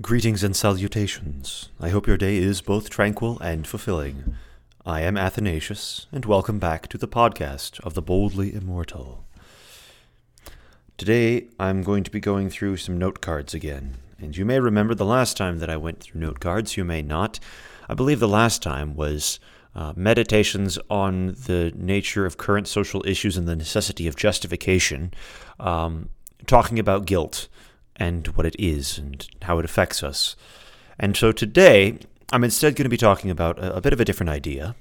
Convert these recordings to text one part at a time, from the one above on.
Greetings and salutations. I hope your day is both tranquil and fulfilling. I am Athanasius, and welcome back to the podcast of the Boldly Immortal. Today, I'm going to be going through some note cards again, and you may remember the last time that I went through note cards, you may not. I believe the last time was uh, meditations on the nature of current social issues and the necessity of justification, um, talking about guilt and what it is and how it affects us. And so today, I'm instead going to be talking about a, bit of a different idea.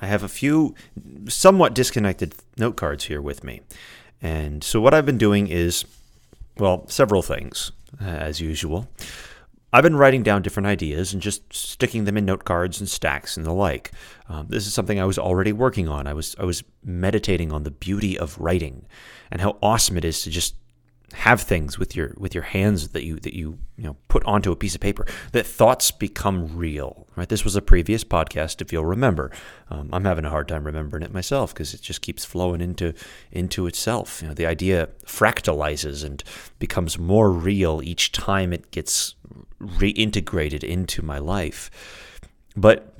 I have a few somewhat disconnected note cards here with me. And so what I've been doing is, well, several things, uh, as usual. I've been writing down different ideas and just sticking them in note cards and stacks and the like. Um, this is something I was already working on. I was I was meditating on the beauty of writing and how awesome it is to just have things with your with your hands that you that you you know put onto a piece of paper that thoughts become real right? This was a previous podcast if you'll remember. Um, i'm having a hard time remembering it myself because it just keeps flowing into into itself. You know the idea fractalizes and becomes more real each time it gets reintegrated into my life. But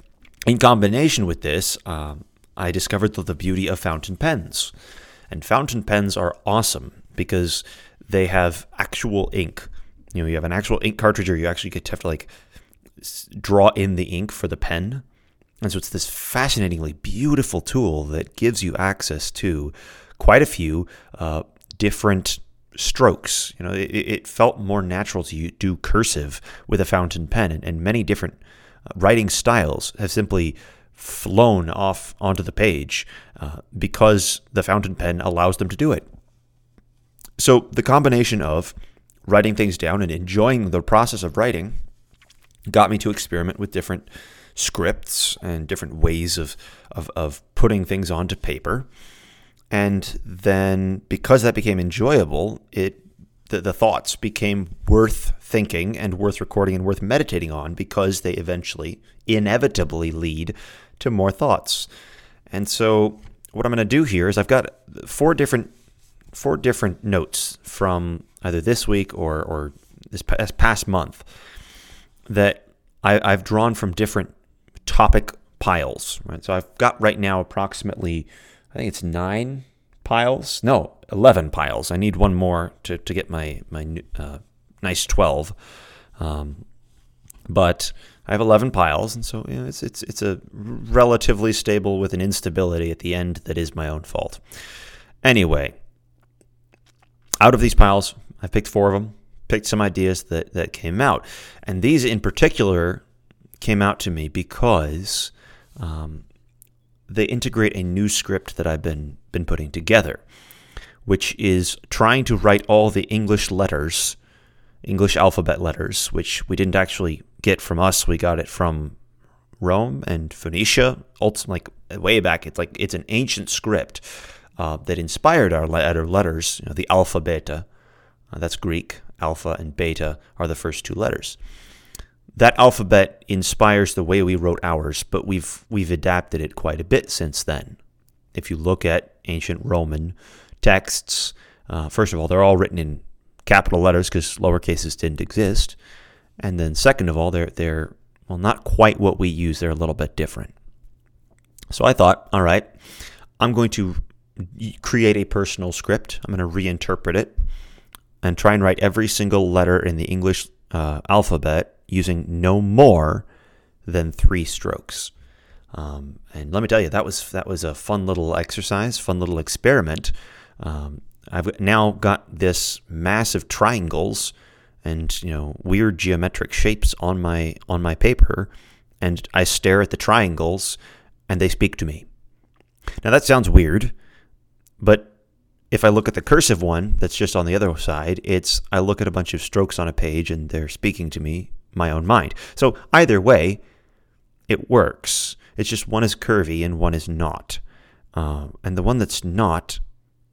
in combination with this um, i discovered the, the beauty of fountain pens. And fountain pens are awesome because they have actual ink. You know, you have an actual ink cartridge, or you actually get to have to like draw in the ink for the pen. And so it's this fascinatingly beautiful tool that gives you access to quite a few uh, different strokes. You know, it, it, felt more natural to do cursive with a fountain pen, and, and many different uh, writing styles have simply flown off onto the page uh, because the fountain pen allows them to do it. So the combination of writing things down and enjoying the process of writing got me to experiment with different scripts and different ways of, of, of putting things onto paper. And then because that became enjoyable, it the, the thoughts became worth thinking and worth recording and worth meditating on because they eventually, inevitably lead to more thoughts. And so what I'm going to do here is I've got four different four different notes from either this week or, or this past month that I, I've drawn from different topic piles. Right, so I've got right now approximately, I think it's nine piles. No, eleven piles. I need one more to, to get my my uh, nice twelve. Um, but I have 11 piles, and so you know, it's it's it's a relatively stable with an instability at the end that is my own fault. Anyway, out of these piles, I picked four of them, picked some ideas that, that came out. And these in particular came out to me because um, they integrate a new script that I've been, been putting together, which is trying to write all the English letters, English alphabet letters, which we didn't actually get from us. We got it from Rome and Phoenicia, like way back. It's like it's an ancient script uh, that inspired our letter letters, you know, the alpha beta. Uh, that's Greek. Alpha and beta are the first two letters. That alphabet inspires the way we wrote ours, but we've we've adapted it quite a bit since then. If you look at ancient Roman texts, uh, first of all, they're all written in capital letters because lower cases didn't exist, and then second of all, they're they're well not quite what we use. They're a little bit different. So I thought, all right, I'm going to create a personal script. I'm going to reinterpret it and try and write every single letter in the English uh, alphabet using no more than three strokes. Um, and let me tell you, that was that was a fun little exercise, fun little experiment. Um, I've now got this massive triangles and you know weird geometric shapes on my on my paper, and I stare at the triangles, and they speak to me. Now that sounds weird, but if I look at the cursive one that's just on the other side, it's I look at a bunch of strokes on a page and they're speaking to me, my own mind. So either way, it works. It's just one is curvy and one is not. Uh, and the one that's not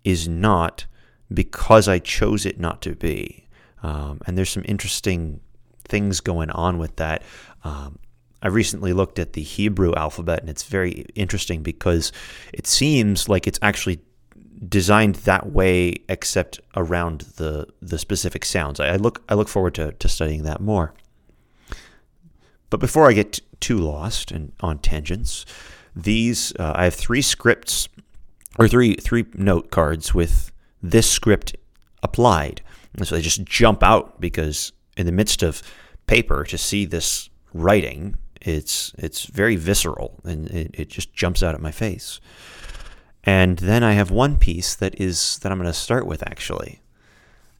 is not because I chose it not to be. Um, and there's some interesting things going on with that. Um, I recently looked at the Hebrew alphabet and it's very interesting because it seems like it's actually designed that way except around the the specific sounds. I, I look I look forward to, to studying that more. but before I get too lost and on tangents, these uh, I have three scripts or three three note cards with this script applied. And so they just jump out because in the midst of paper to see this writing, it's it's very visceral and it, it just jumps out at my face. And then I have one piece that is that I'm going to start with actually.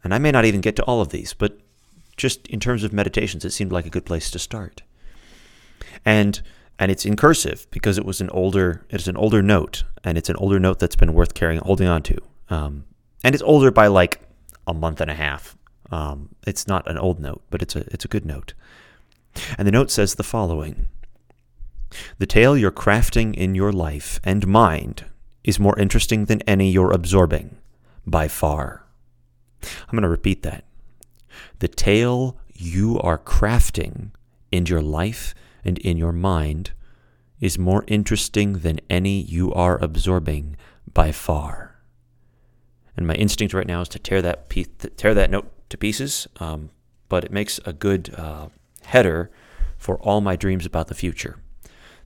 And I may not even get to all of these, but just in terms of meditations, it seemed like a good place to start. And and it's in cursive because it was an older it's an older note and it's an older note that's been worth carrying holding on to. Um, and it's older by like a month and a half. Um, it's not an old note, but it's a it's a good note. And the note says the following: The tale you're crafting in your life and mind is more interesting than any you're absorbing, by far. I'm going to repeat that. The tale you are crafting in your life and in your mind is more interesting than any you are absorbing by far. And my instinct right now is to tear that piece, tear that note to pieces, um, but it makes a good uh, header for all my dreams about the future.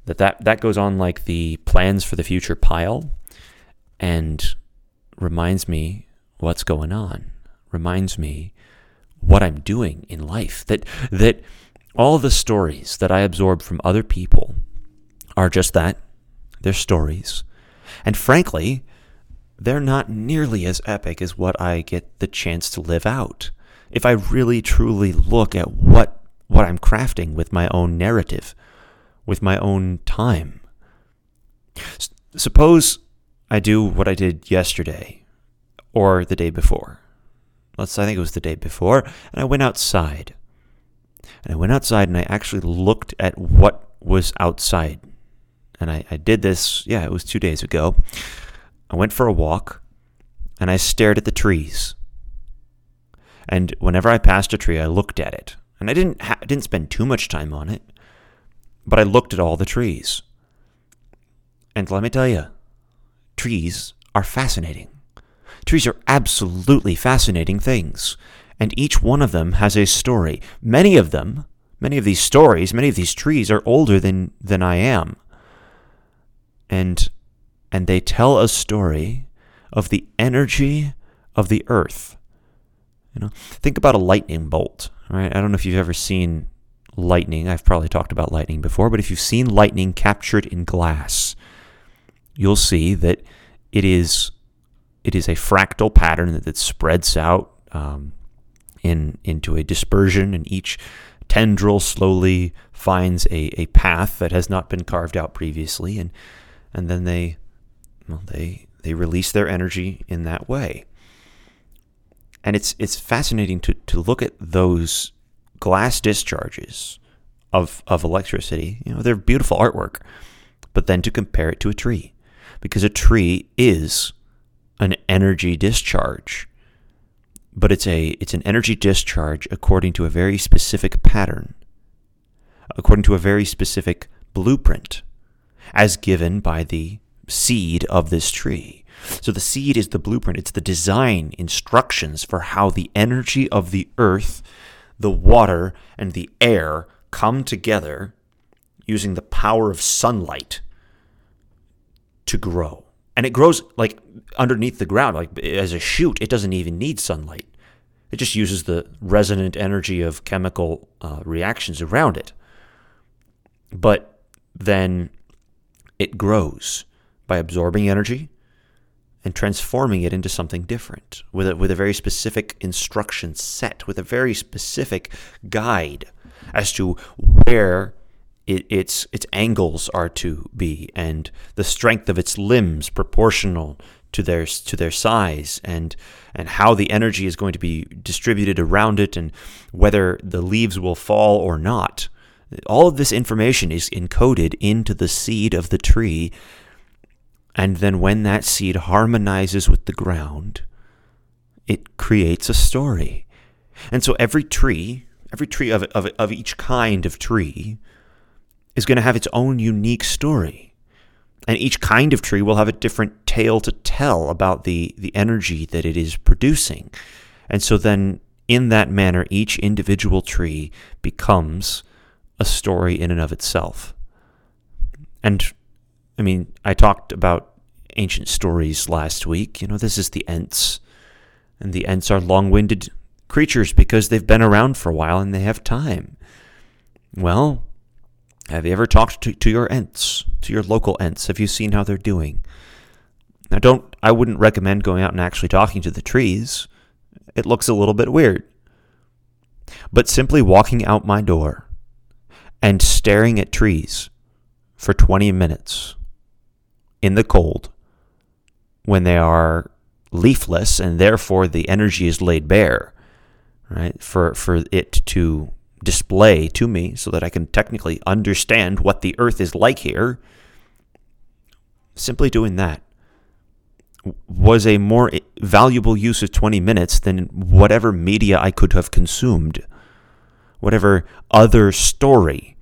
That, that that goes on like the plans for the future pile and reminds me what's going on, reminds me what I'm doing in life. That that all the stories that I absorb from other people are just that. They're stories. And frankly, they're not nearly as epic as what I get the chance to live out. If I really truly look at what what I'm crafting with my own narrative, with my own time. S- suppose I do what I did yesterday or the day before. Let's I think it was the day before, and I went outside. And I went outside and I actually looked at what was outside. And I, I did this, yeah, it was two days ago. I went for a walk and I stared at the trees. And whenever I passed a tree, I looked at it. And I didn't ha- didn't spend too much time on it, but I looked at all the trees. And let me tell you, trees are fascinating. Trees are absolutely fascinating things, and each one of them has a story. Many of them, many of these stories, many of these trees are older than than I am. And and they tell a story of the energy of the earth. You know, think about a lightning bolt, right? I don't know if you've ever seen lightning. I've probably talked about lightning before, but if you've seen lightning captured in glass, you'll see that it is it is a fractal pattern that, that spreads out um, in into a dispersion, and each tendril slowly finds a, a path that has not been carved out previously, and and then they well, they they release their energy in that way. And it's it's fascinating to, to look at those glass discharges of of electricity. You know, they're beautiful artwork, but then to compare it to a tree, because a tree is an energy discharge, but it's a it's an energy discharge according to a very specific pattern, according to a very specific blueprint, as given by the seed of this tree. So the seed is the blueprint, it's the design instructions for how the energy of the earth, the water, and the air come together using the power of sunlight to grow. And it grows like underneath the ground, like as a shoot. It doesn't even need sunlight. It just uses the resonant energy of chemical uh, reactions around it. But then it grows by absorbing energy and transforming it into something different with a, with a very specific instruction set, with a very specific guide as to where it, its its angles are to be and the strength of its limbs proportional to their to their size and and how the energy is going to be distributed around it and whether the leaves will fall or not. All of this information is encoded into the seed of the tree and then when that seed harmonizes with the ground, it creates a story. And so every tree, every tree of, of, of each kind of tree, is going to have its own unique story. And each kind of tree will have a different tale to tell about the, the energy that it is producing. And so then, in that manner, each individual tree becomes a story in and of itself. And I mean, I talked about ancient stories last week. You know, this is the Ents, and the Ents are long winded creatures because they've been around for a while and they have time. Well, have you ever talked to, to your Ents, to your local Ents? Have you seen how they're doing? Now, don't, I wouldn't recommend going out and actually talking to the trees. It looks a little bit weird. But simply walking out my door and staring at trees for 20 minutes in the cold when they are leafless and therefore the energy is laid bare, right? For, for it to display to me so that I can technically understand what the earth is like here. Simply doing that was a more valuable use of 20 minutes than whatever media I could have consumed, whatever other story.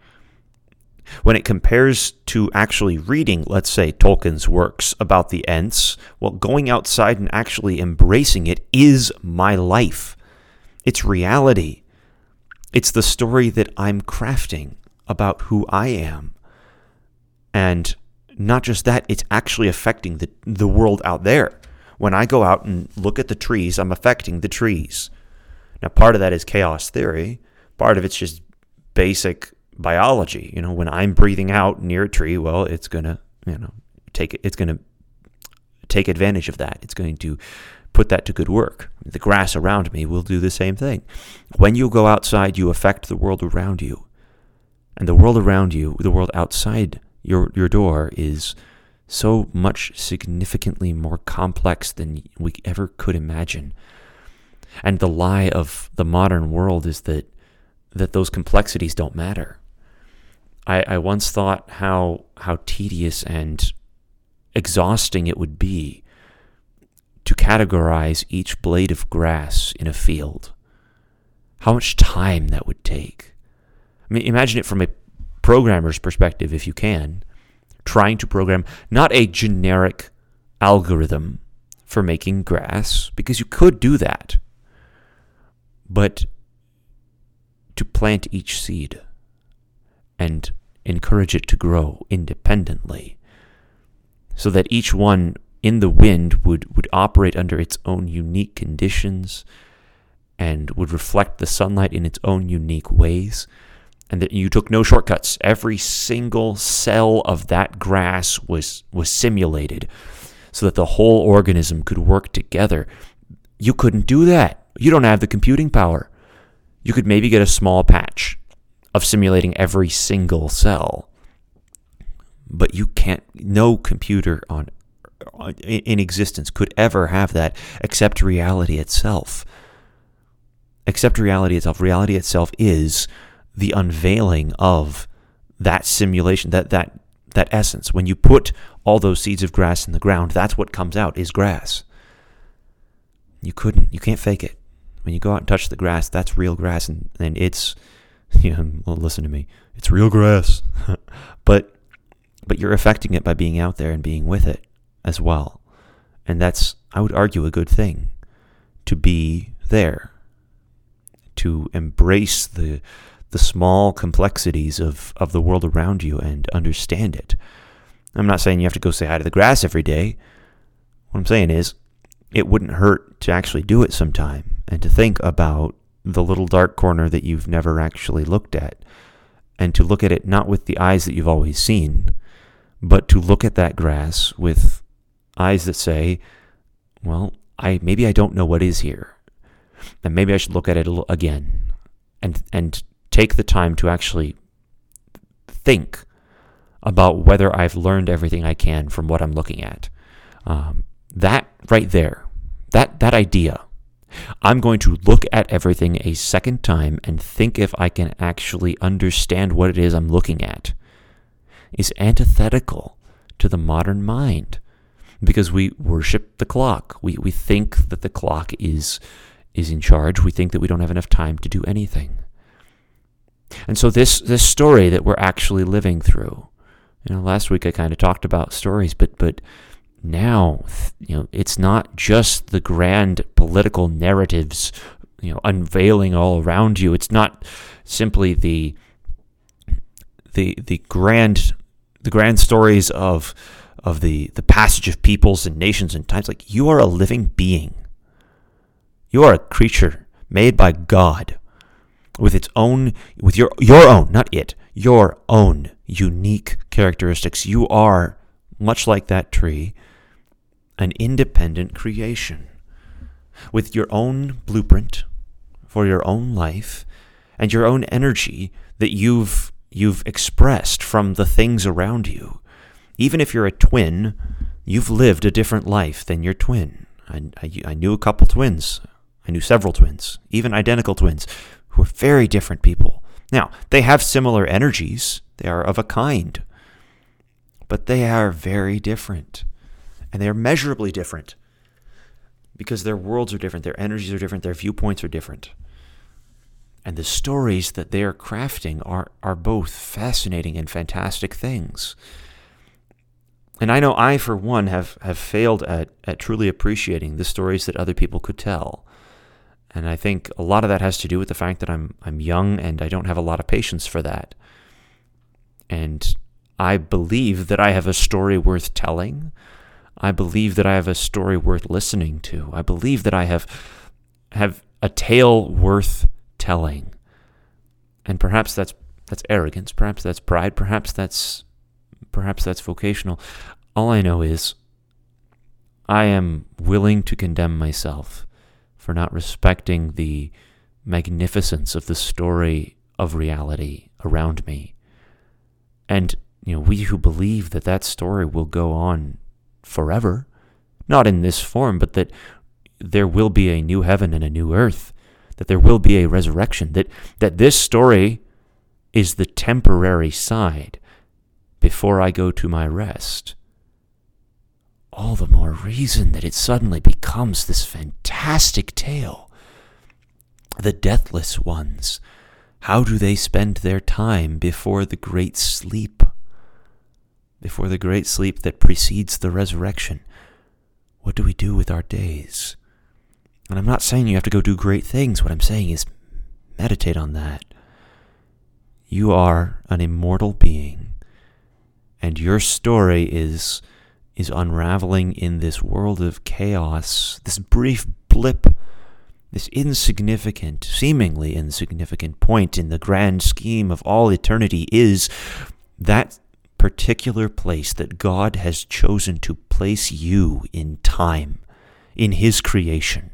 When it compares to actually reading, let's say, Tolkien's works about the Ents, well, going outside and actually embracing it is my life. It's reality. It's the story that I'm crafting about who I am. And not just that, it's actually affecting the, the world out there. When I go out and look at the trees, I'm affecting the trees. Now, part of that is chaos theory, part of it's just basic biology. You know, when I'm breathing out near a tree, well, it's going to, you know, take it's going to take advantage of that. It's going to put that to good work. The grass around me will do the same thing. When you go outside, you affect the world around you. And the world around you, the world outside your, your door, is so much significantly more complex than we ever could imagine. And the lie of the modern world is that that those complexities don't matter. I, I once thought how how tedious and exhausting it would be to categorize each blade of grass in a field. How much time that would take. I mean, imagine it from a programmer's perspective, if you can, trying to program not a generic algorithm for making grass, because you could do that, but to plant each seed and encourage it to grow independently so that each one in the wind would, would operate under its own unique conditions and would reflect the sunlight in its own unique ways, and that you took no shortcuts. Every single cell of that grass was, was simulated so that the whole organism could work together. You couldn't do that. You don't have the computing power. You could maybe get a small patch of simulating every single cell. But you can't, no computer on in existence could ever have that except reality itself. Except reality itself. Reality itself is the unveiling of that simulation, that that that essence. When you put all those seeds of grass in the ground, that's what comes out is grass. You couldn't, you can't fake it. When you go out and touch the grass, that's real grass, and, and it's, you know, well, listen to me, it's real grass. but, but you're affecting it by being out there and being with it as well. And that's, I would argue, a good thing to be there, to embrace the, the small complexities of, of the world around you and understand it. I'm not saying you have to go say hi to the grass every day. What I'm saying is, it wouldn't hurt to actually do it sometime and to think about the little dark corner that you've never actually looked at and to look at it not with the eyes that you've always seen, but to look at that grass with eyes that say, well, I maybe I don't know what is here, and maybe I should look at it again, and and take the time to actually think about whether I've learned everything I can from what I'm looking at. Um, that right there, that that idea, I'm going to look at everything a second time and think if I can actually understand what it is I'm looking at, is antithetical to the modern mind because we worship the clock. We, we think that the clock is, is in charge. We think that we don't have enough time to do anything. And so this, this story that we're actually living through, you know, last week I kind of talked about stories, but, but now, you know, it's not just the grand political narratives, you know, unveiling all around you. It's not simply the, the the grand the grand stories of of the the passage of peoples and nations and times. Like you are a living being. You are a creature made by God with its own with your your own, not it, your own unique characteristics. You are much like that tree, an independent creation with your own blueprint for your own life and your own energy that you've you've expressed from the things around you. Even if you're a twin, you've lived a different life than your twin. I, I, I knew a couple twins. I knew several twins, even identical twins, who are very different people. Now, they have similar energies, they are of a kind, but they are very different. And they are measurably different because their worlds are different, their energies are different, their viewpoints are different. And the stories that they are crafting are, are both fascinating and fantastic things. And I know I, for one, have, have failed at, at truly appreciating the stories that other people could tell. And I think a lot of that has to do with the fact that I'm, I'm young and I don't have a lot of patience for that. And I believe that I have a story worth telling. I believe that I have a story worth listening to. I believe that I have have a tale worth telling. And perhaps that's that's arrogance, perhaps that's pride, perhaps that's perhaps that's vocational. All I know is I am willing to condemn myself for not respecting the magnificence of the story of reality around me. And you know, we who believe that that story will go on forever, not in this form, but that there will be a new heaven and a new earth, that there will be a resurrection, that, that this story is the temporary side before I go to my rest. All the more reason that it suddenly becomes this fantastic tale. The deathless ones, how do they spend their time before the great sleep? before the great sleep that precedes the resurrection. What do we do with our days? And I'm not saying you have to go do great things. What I'm saying is meditate on that. You are an immortal being, and your story is is unraveling in this world of chaos, this brief blip, this insignificant, seemingly insignificant point in the grand scheme of all eternity is that particular place that God has chosen to place you in time, in His creation,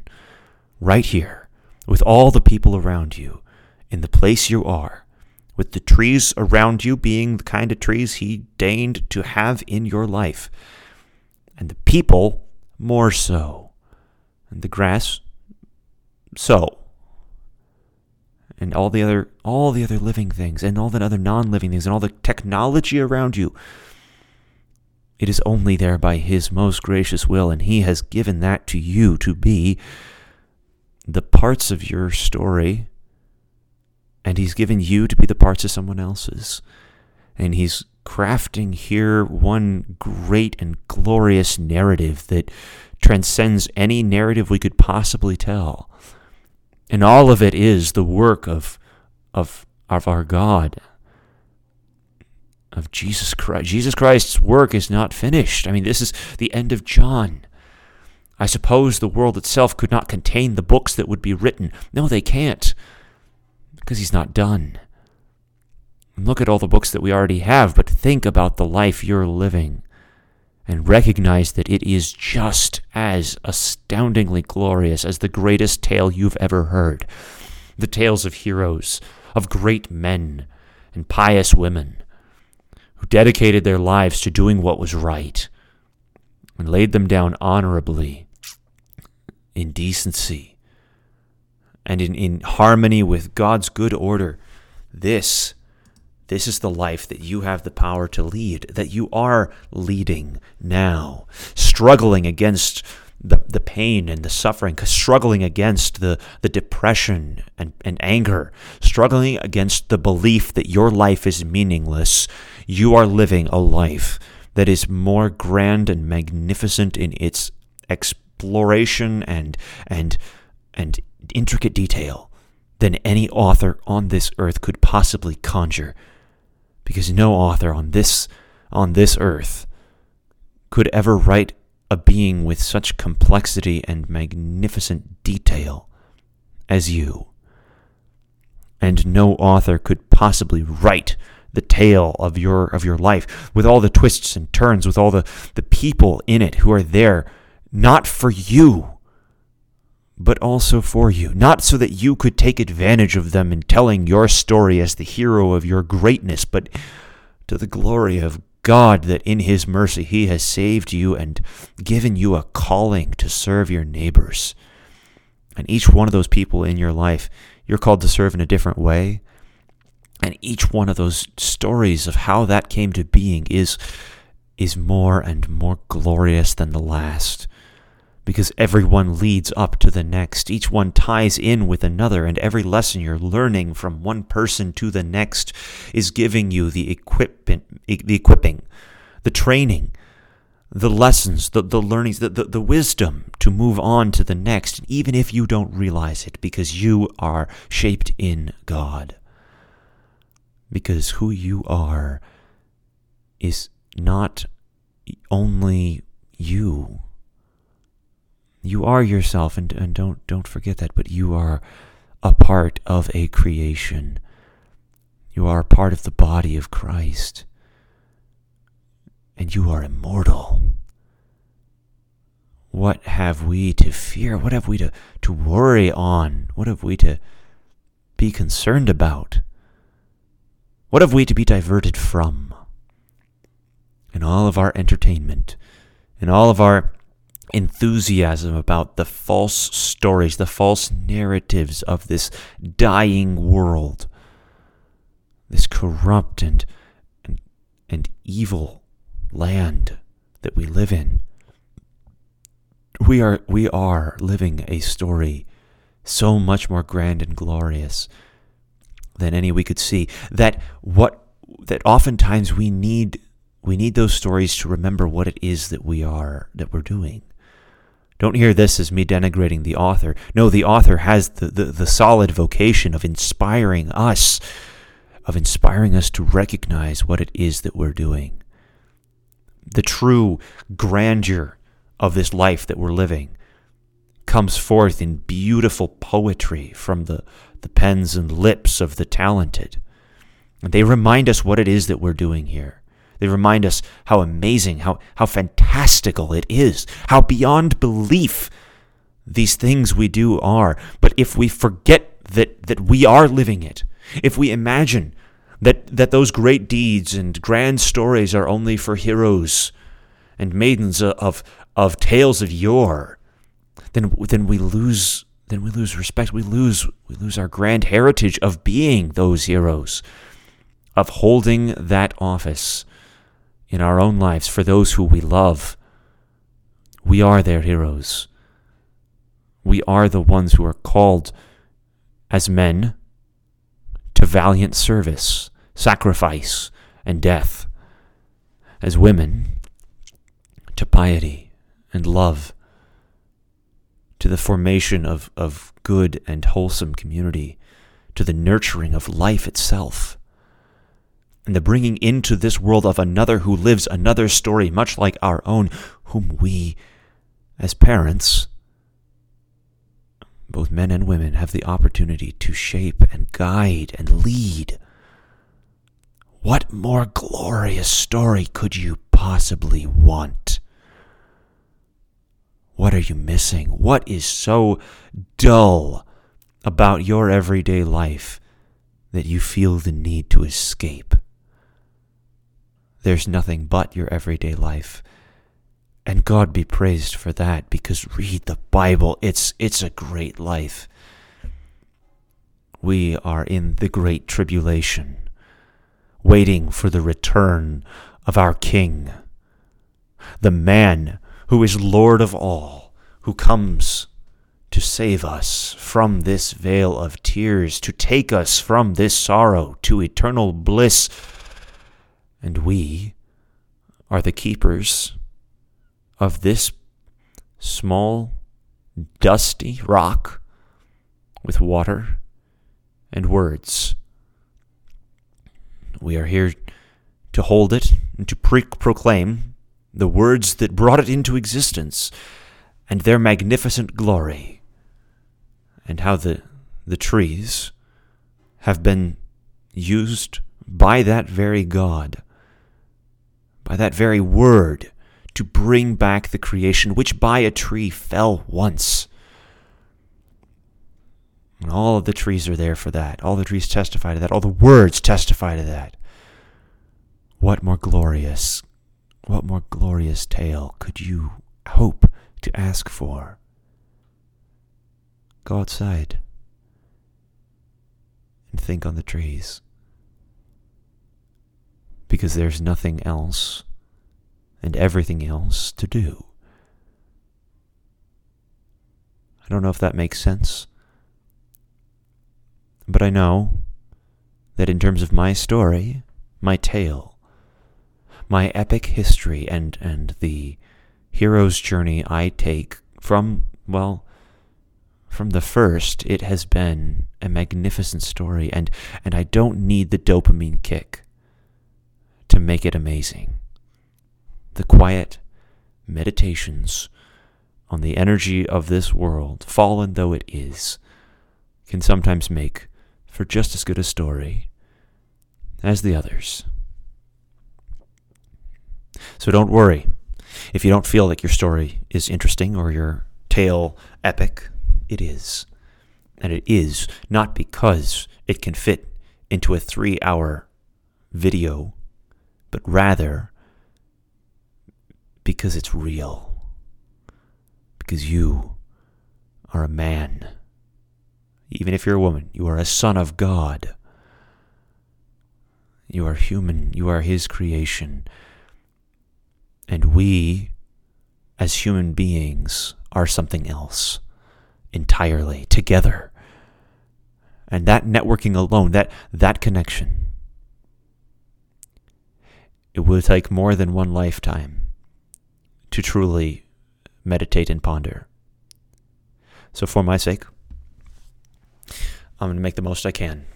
right here, with all the people around you, in the place you are, with the trees around you being the kind of trees He deigned to have in your life, and the people more so, and the grass so. And all the other all the other living things and all the other non-living things and all the technology around you. It is only there by his most gracious will and he has given that to you to be the parts of your story and he's given you to be the parts of someone else's and he's crafting here one great and glorious narrative that transcends any narrative we could possibly tell and all of it is the work of, of, of our God, of Jesus Christ. Jesus Christ's work is not finished. I mean, this is the end of John. I suppose the world itself could not contain the books that would be written. No, they can't, because he's not done. Look at all the books that we already have, but think about the life you're living and recognize that it is just as astoundingly glorious as the greatest tale you've ever heard. The tales of heroes, of great men and pious women who dedicated their lives to doing what was right and laid them down honorably in decency and in, in harmony with God's good order. This this is the life that you have the power to lead, that you are leading now, struggling against the, the pain and the suffering, struggling against the, the depression and, and anger, struggling against the belief that your life is meaningless. You are living a life that is more grand and magnificent in its exploration and, and, and intricate detail than any author on this earth could possibly conjure because no author on this on this earth could ever write a being with such complexity and magnificent detail as you. And no author could possibly write the tale of your of your life with all the twists and turns with all the, the people in it who are there not for you but also for you. Not so that you could take advantage of them in telling your story as the hero of your greatness but to the glory of God that in his mercy he has saved you and given you a calling to serve your neighbors. And each one of those people in your life you're called to serve in a different way. And each one of those stories of how that came to being is is more and more glorious than the last because every one leads up to the next. Each one ties in with another, and every lesson you're learning from one person to the next is giving you the equipment, the equipping, the training, the lessons, the, the learnings, the, the, the wisdom to move on to the next, even if you don't realize it, because you are shaped in God because who you are is not only you. You are yourself, and, and don't don't forget that. But you are a part of a creation. You are a part of the body of Christ, and you are immortal. What have we to fear? What have we to, to worry on? What have we to be concerned about? What have we to be diverted from? In all of our entertainment, in all of our enthusiasm about the false stories, the false narratives of this dying world, this corrupt and, and, and evil land that we live in. We are, we are living a story so much more grand and glorious than any we could see. That what that oftentimes we need we need those stories to remember what it is that we are that we're doing. Don't hear this as me denigrating the author. No, the author has the, the, the solid vocation of inspiring us, of inspiring us to recognize what it is that we're doing. The true grandeur of this life that we're living comes forth in beautiful poetry from the, the pens and lips of the talented. And they remind us what it is that we're doing here. They remind us how amazing, how, how fantastical it is, how beyond belief these things we do are. But if we forget that, that we are living it, if we imagine that, that those great deeds and grand stories are only for heroes and maidens of, of tales of yore, then, then we lose then we lose respect. We lose we lose our grand heritage of being those heroes, of holding that office in our own lives for those who we love. We are their heroes. We are the ones who are called as men to valiant service, sacrifice, and death, as women to piety and love to the formation of, of good and wholesome community, to the nurturing of life itself, and the bringing into this world of another who lives another story much like our own, whom we, as parents, both men and women, have the opportunity to shape and guide and lead. What more glorious story could you possibly want? What are you missing? What is so dull about your everyday life that you feel the need to escape? There's nothing but your everyday life. And God be praised for that because read the Bible. It's it's a great life. We are in the great tribulation, waiting for the return of our King, the man who is Lord of all, who comes to save us from this vale of tears, to take us from this sorrow to eternal bliss. And we are the keepers of this small, dusty rock with water and words. We are here to hold it and to pre- proclaim the words that brought it into existence and their magnificent glory, and how the, the trees have been used by that very God, by that very word, to bring back the creation which by a tree fell once. And all of the trees are there for that. All the trees testify to that. All the words testify to that. What more glorious, what more glorious tale could you hope to ask for? Go outside and think on the trees. Because there's nothing else and everything else to do. I don't know if that makes sense, but I know that in terms of my story, my tale, my epic history, and, and the hero's journey I take from, well, from the first, it has been a magnificent story, and, and I don't need the dopamine kick to make it amazing the quiet meditations on the energy of this world, fallen though it is, can sometimes make for just as good a story as the others. So don't worry if you don't feel like your story is interesting or your tale epic. It is. And it is not because it can fit into a three hour video, but rather because it's real. Because you are a man. Even if you're a woman, you are a son of God. You are human. You are His creation. And we, as human beings, are something else entirely together. And that networking alone, that, that connection, it will take more than one lifetime to truly meditate and ponder. So, for my sake, I'm going to make the most I can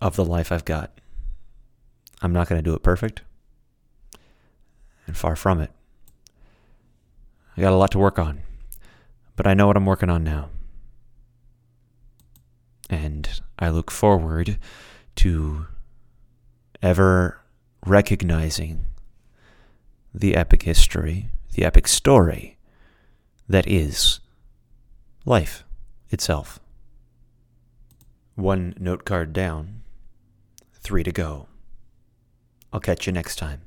of the life I've got. I'm not going to do it perfect, and far from it. I got a lot to work on, but I know what I'm working on now. And I look forward to ever recognizing the epic history the epic story that is life itself. One note card down, three to go. I'll catch you next time.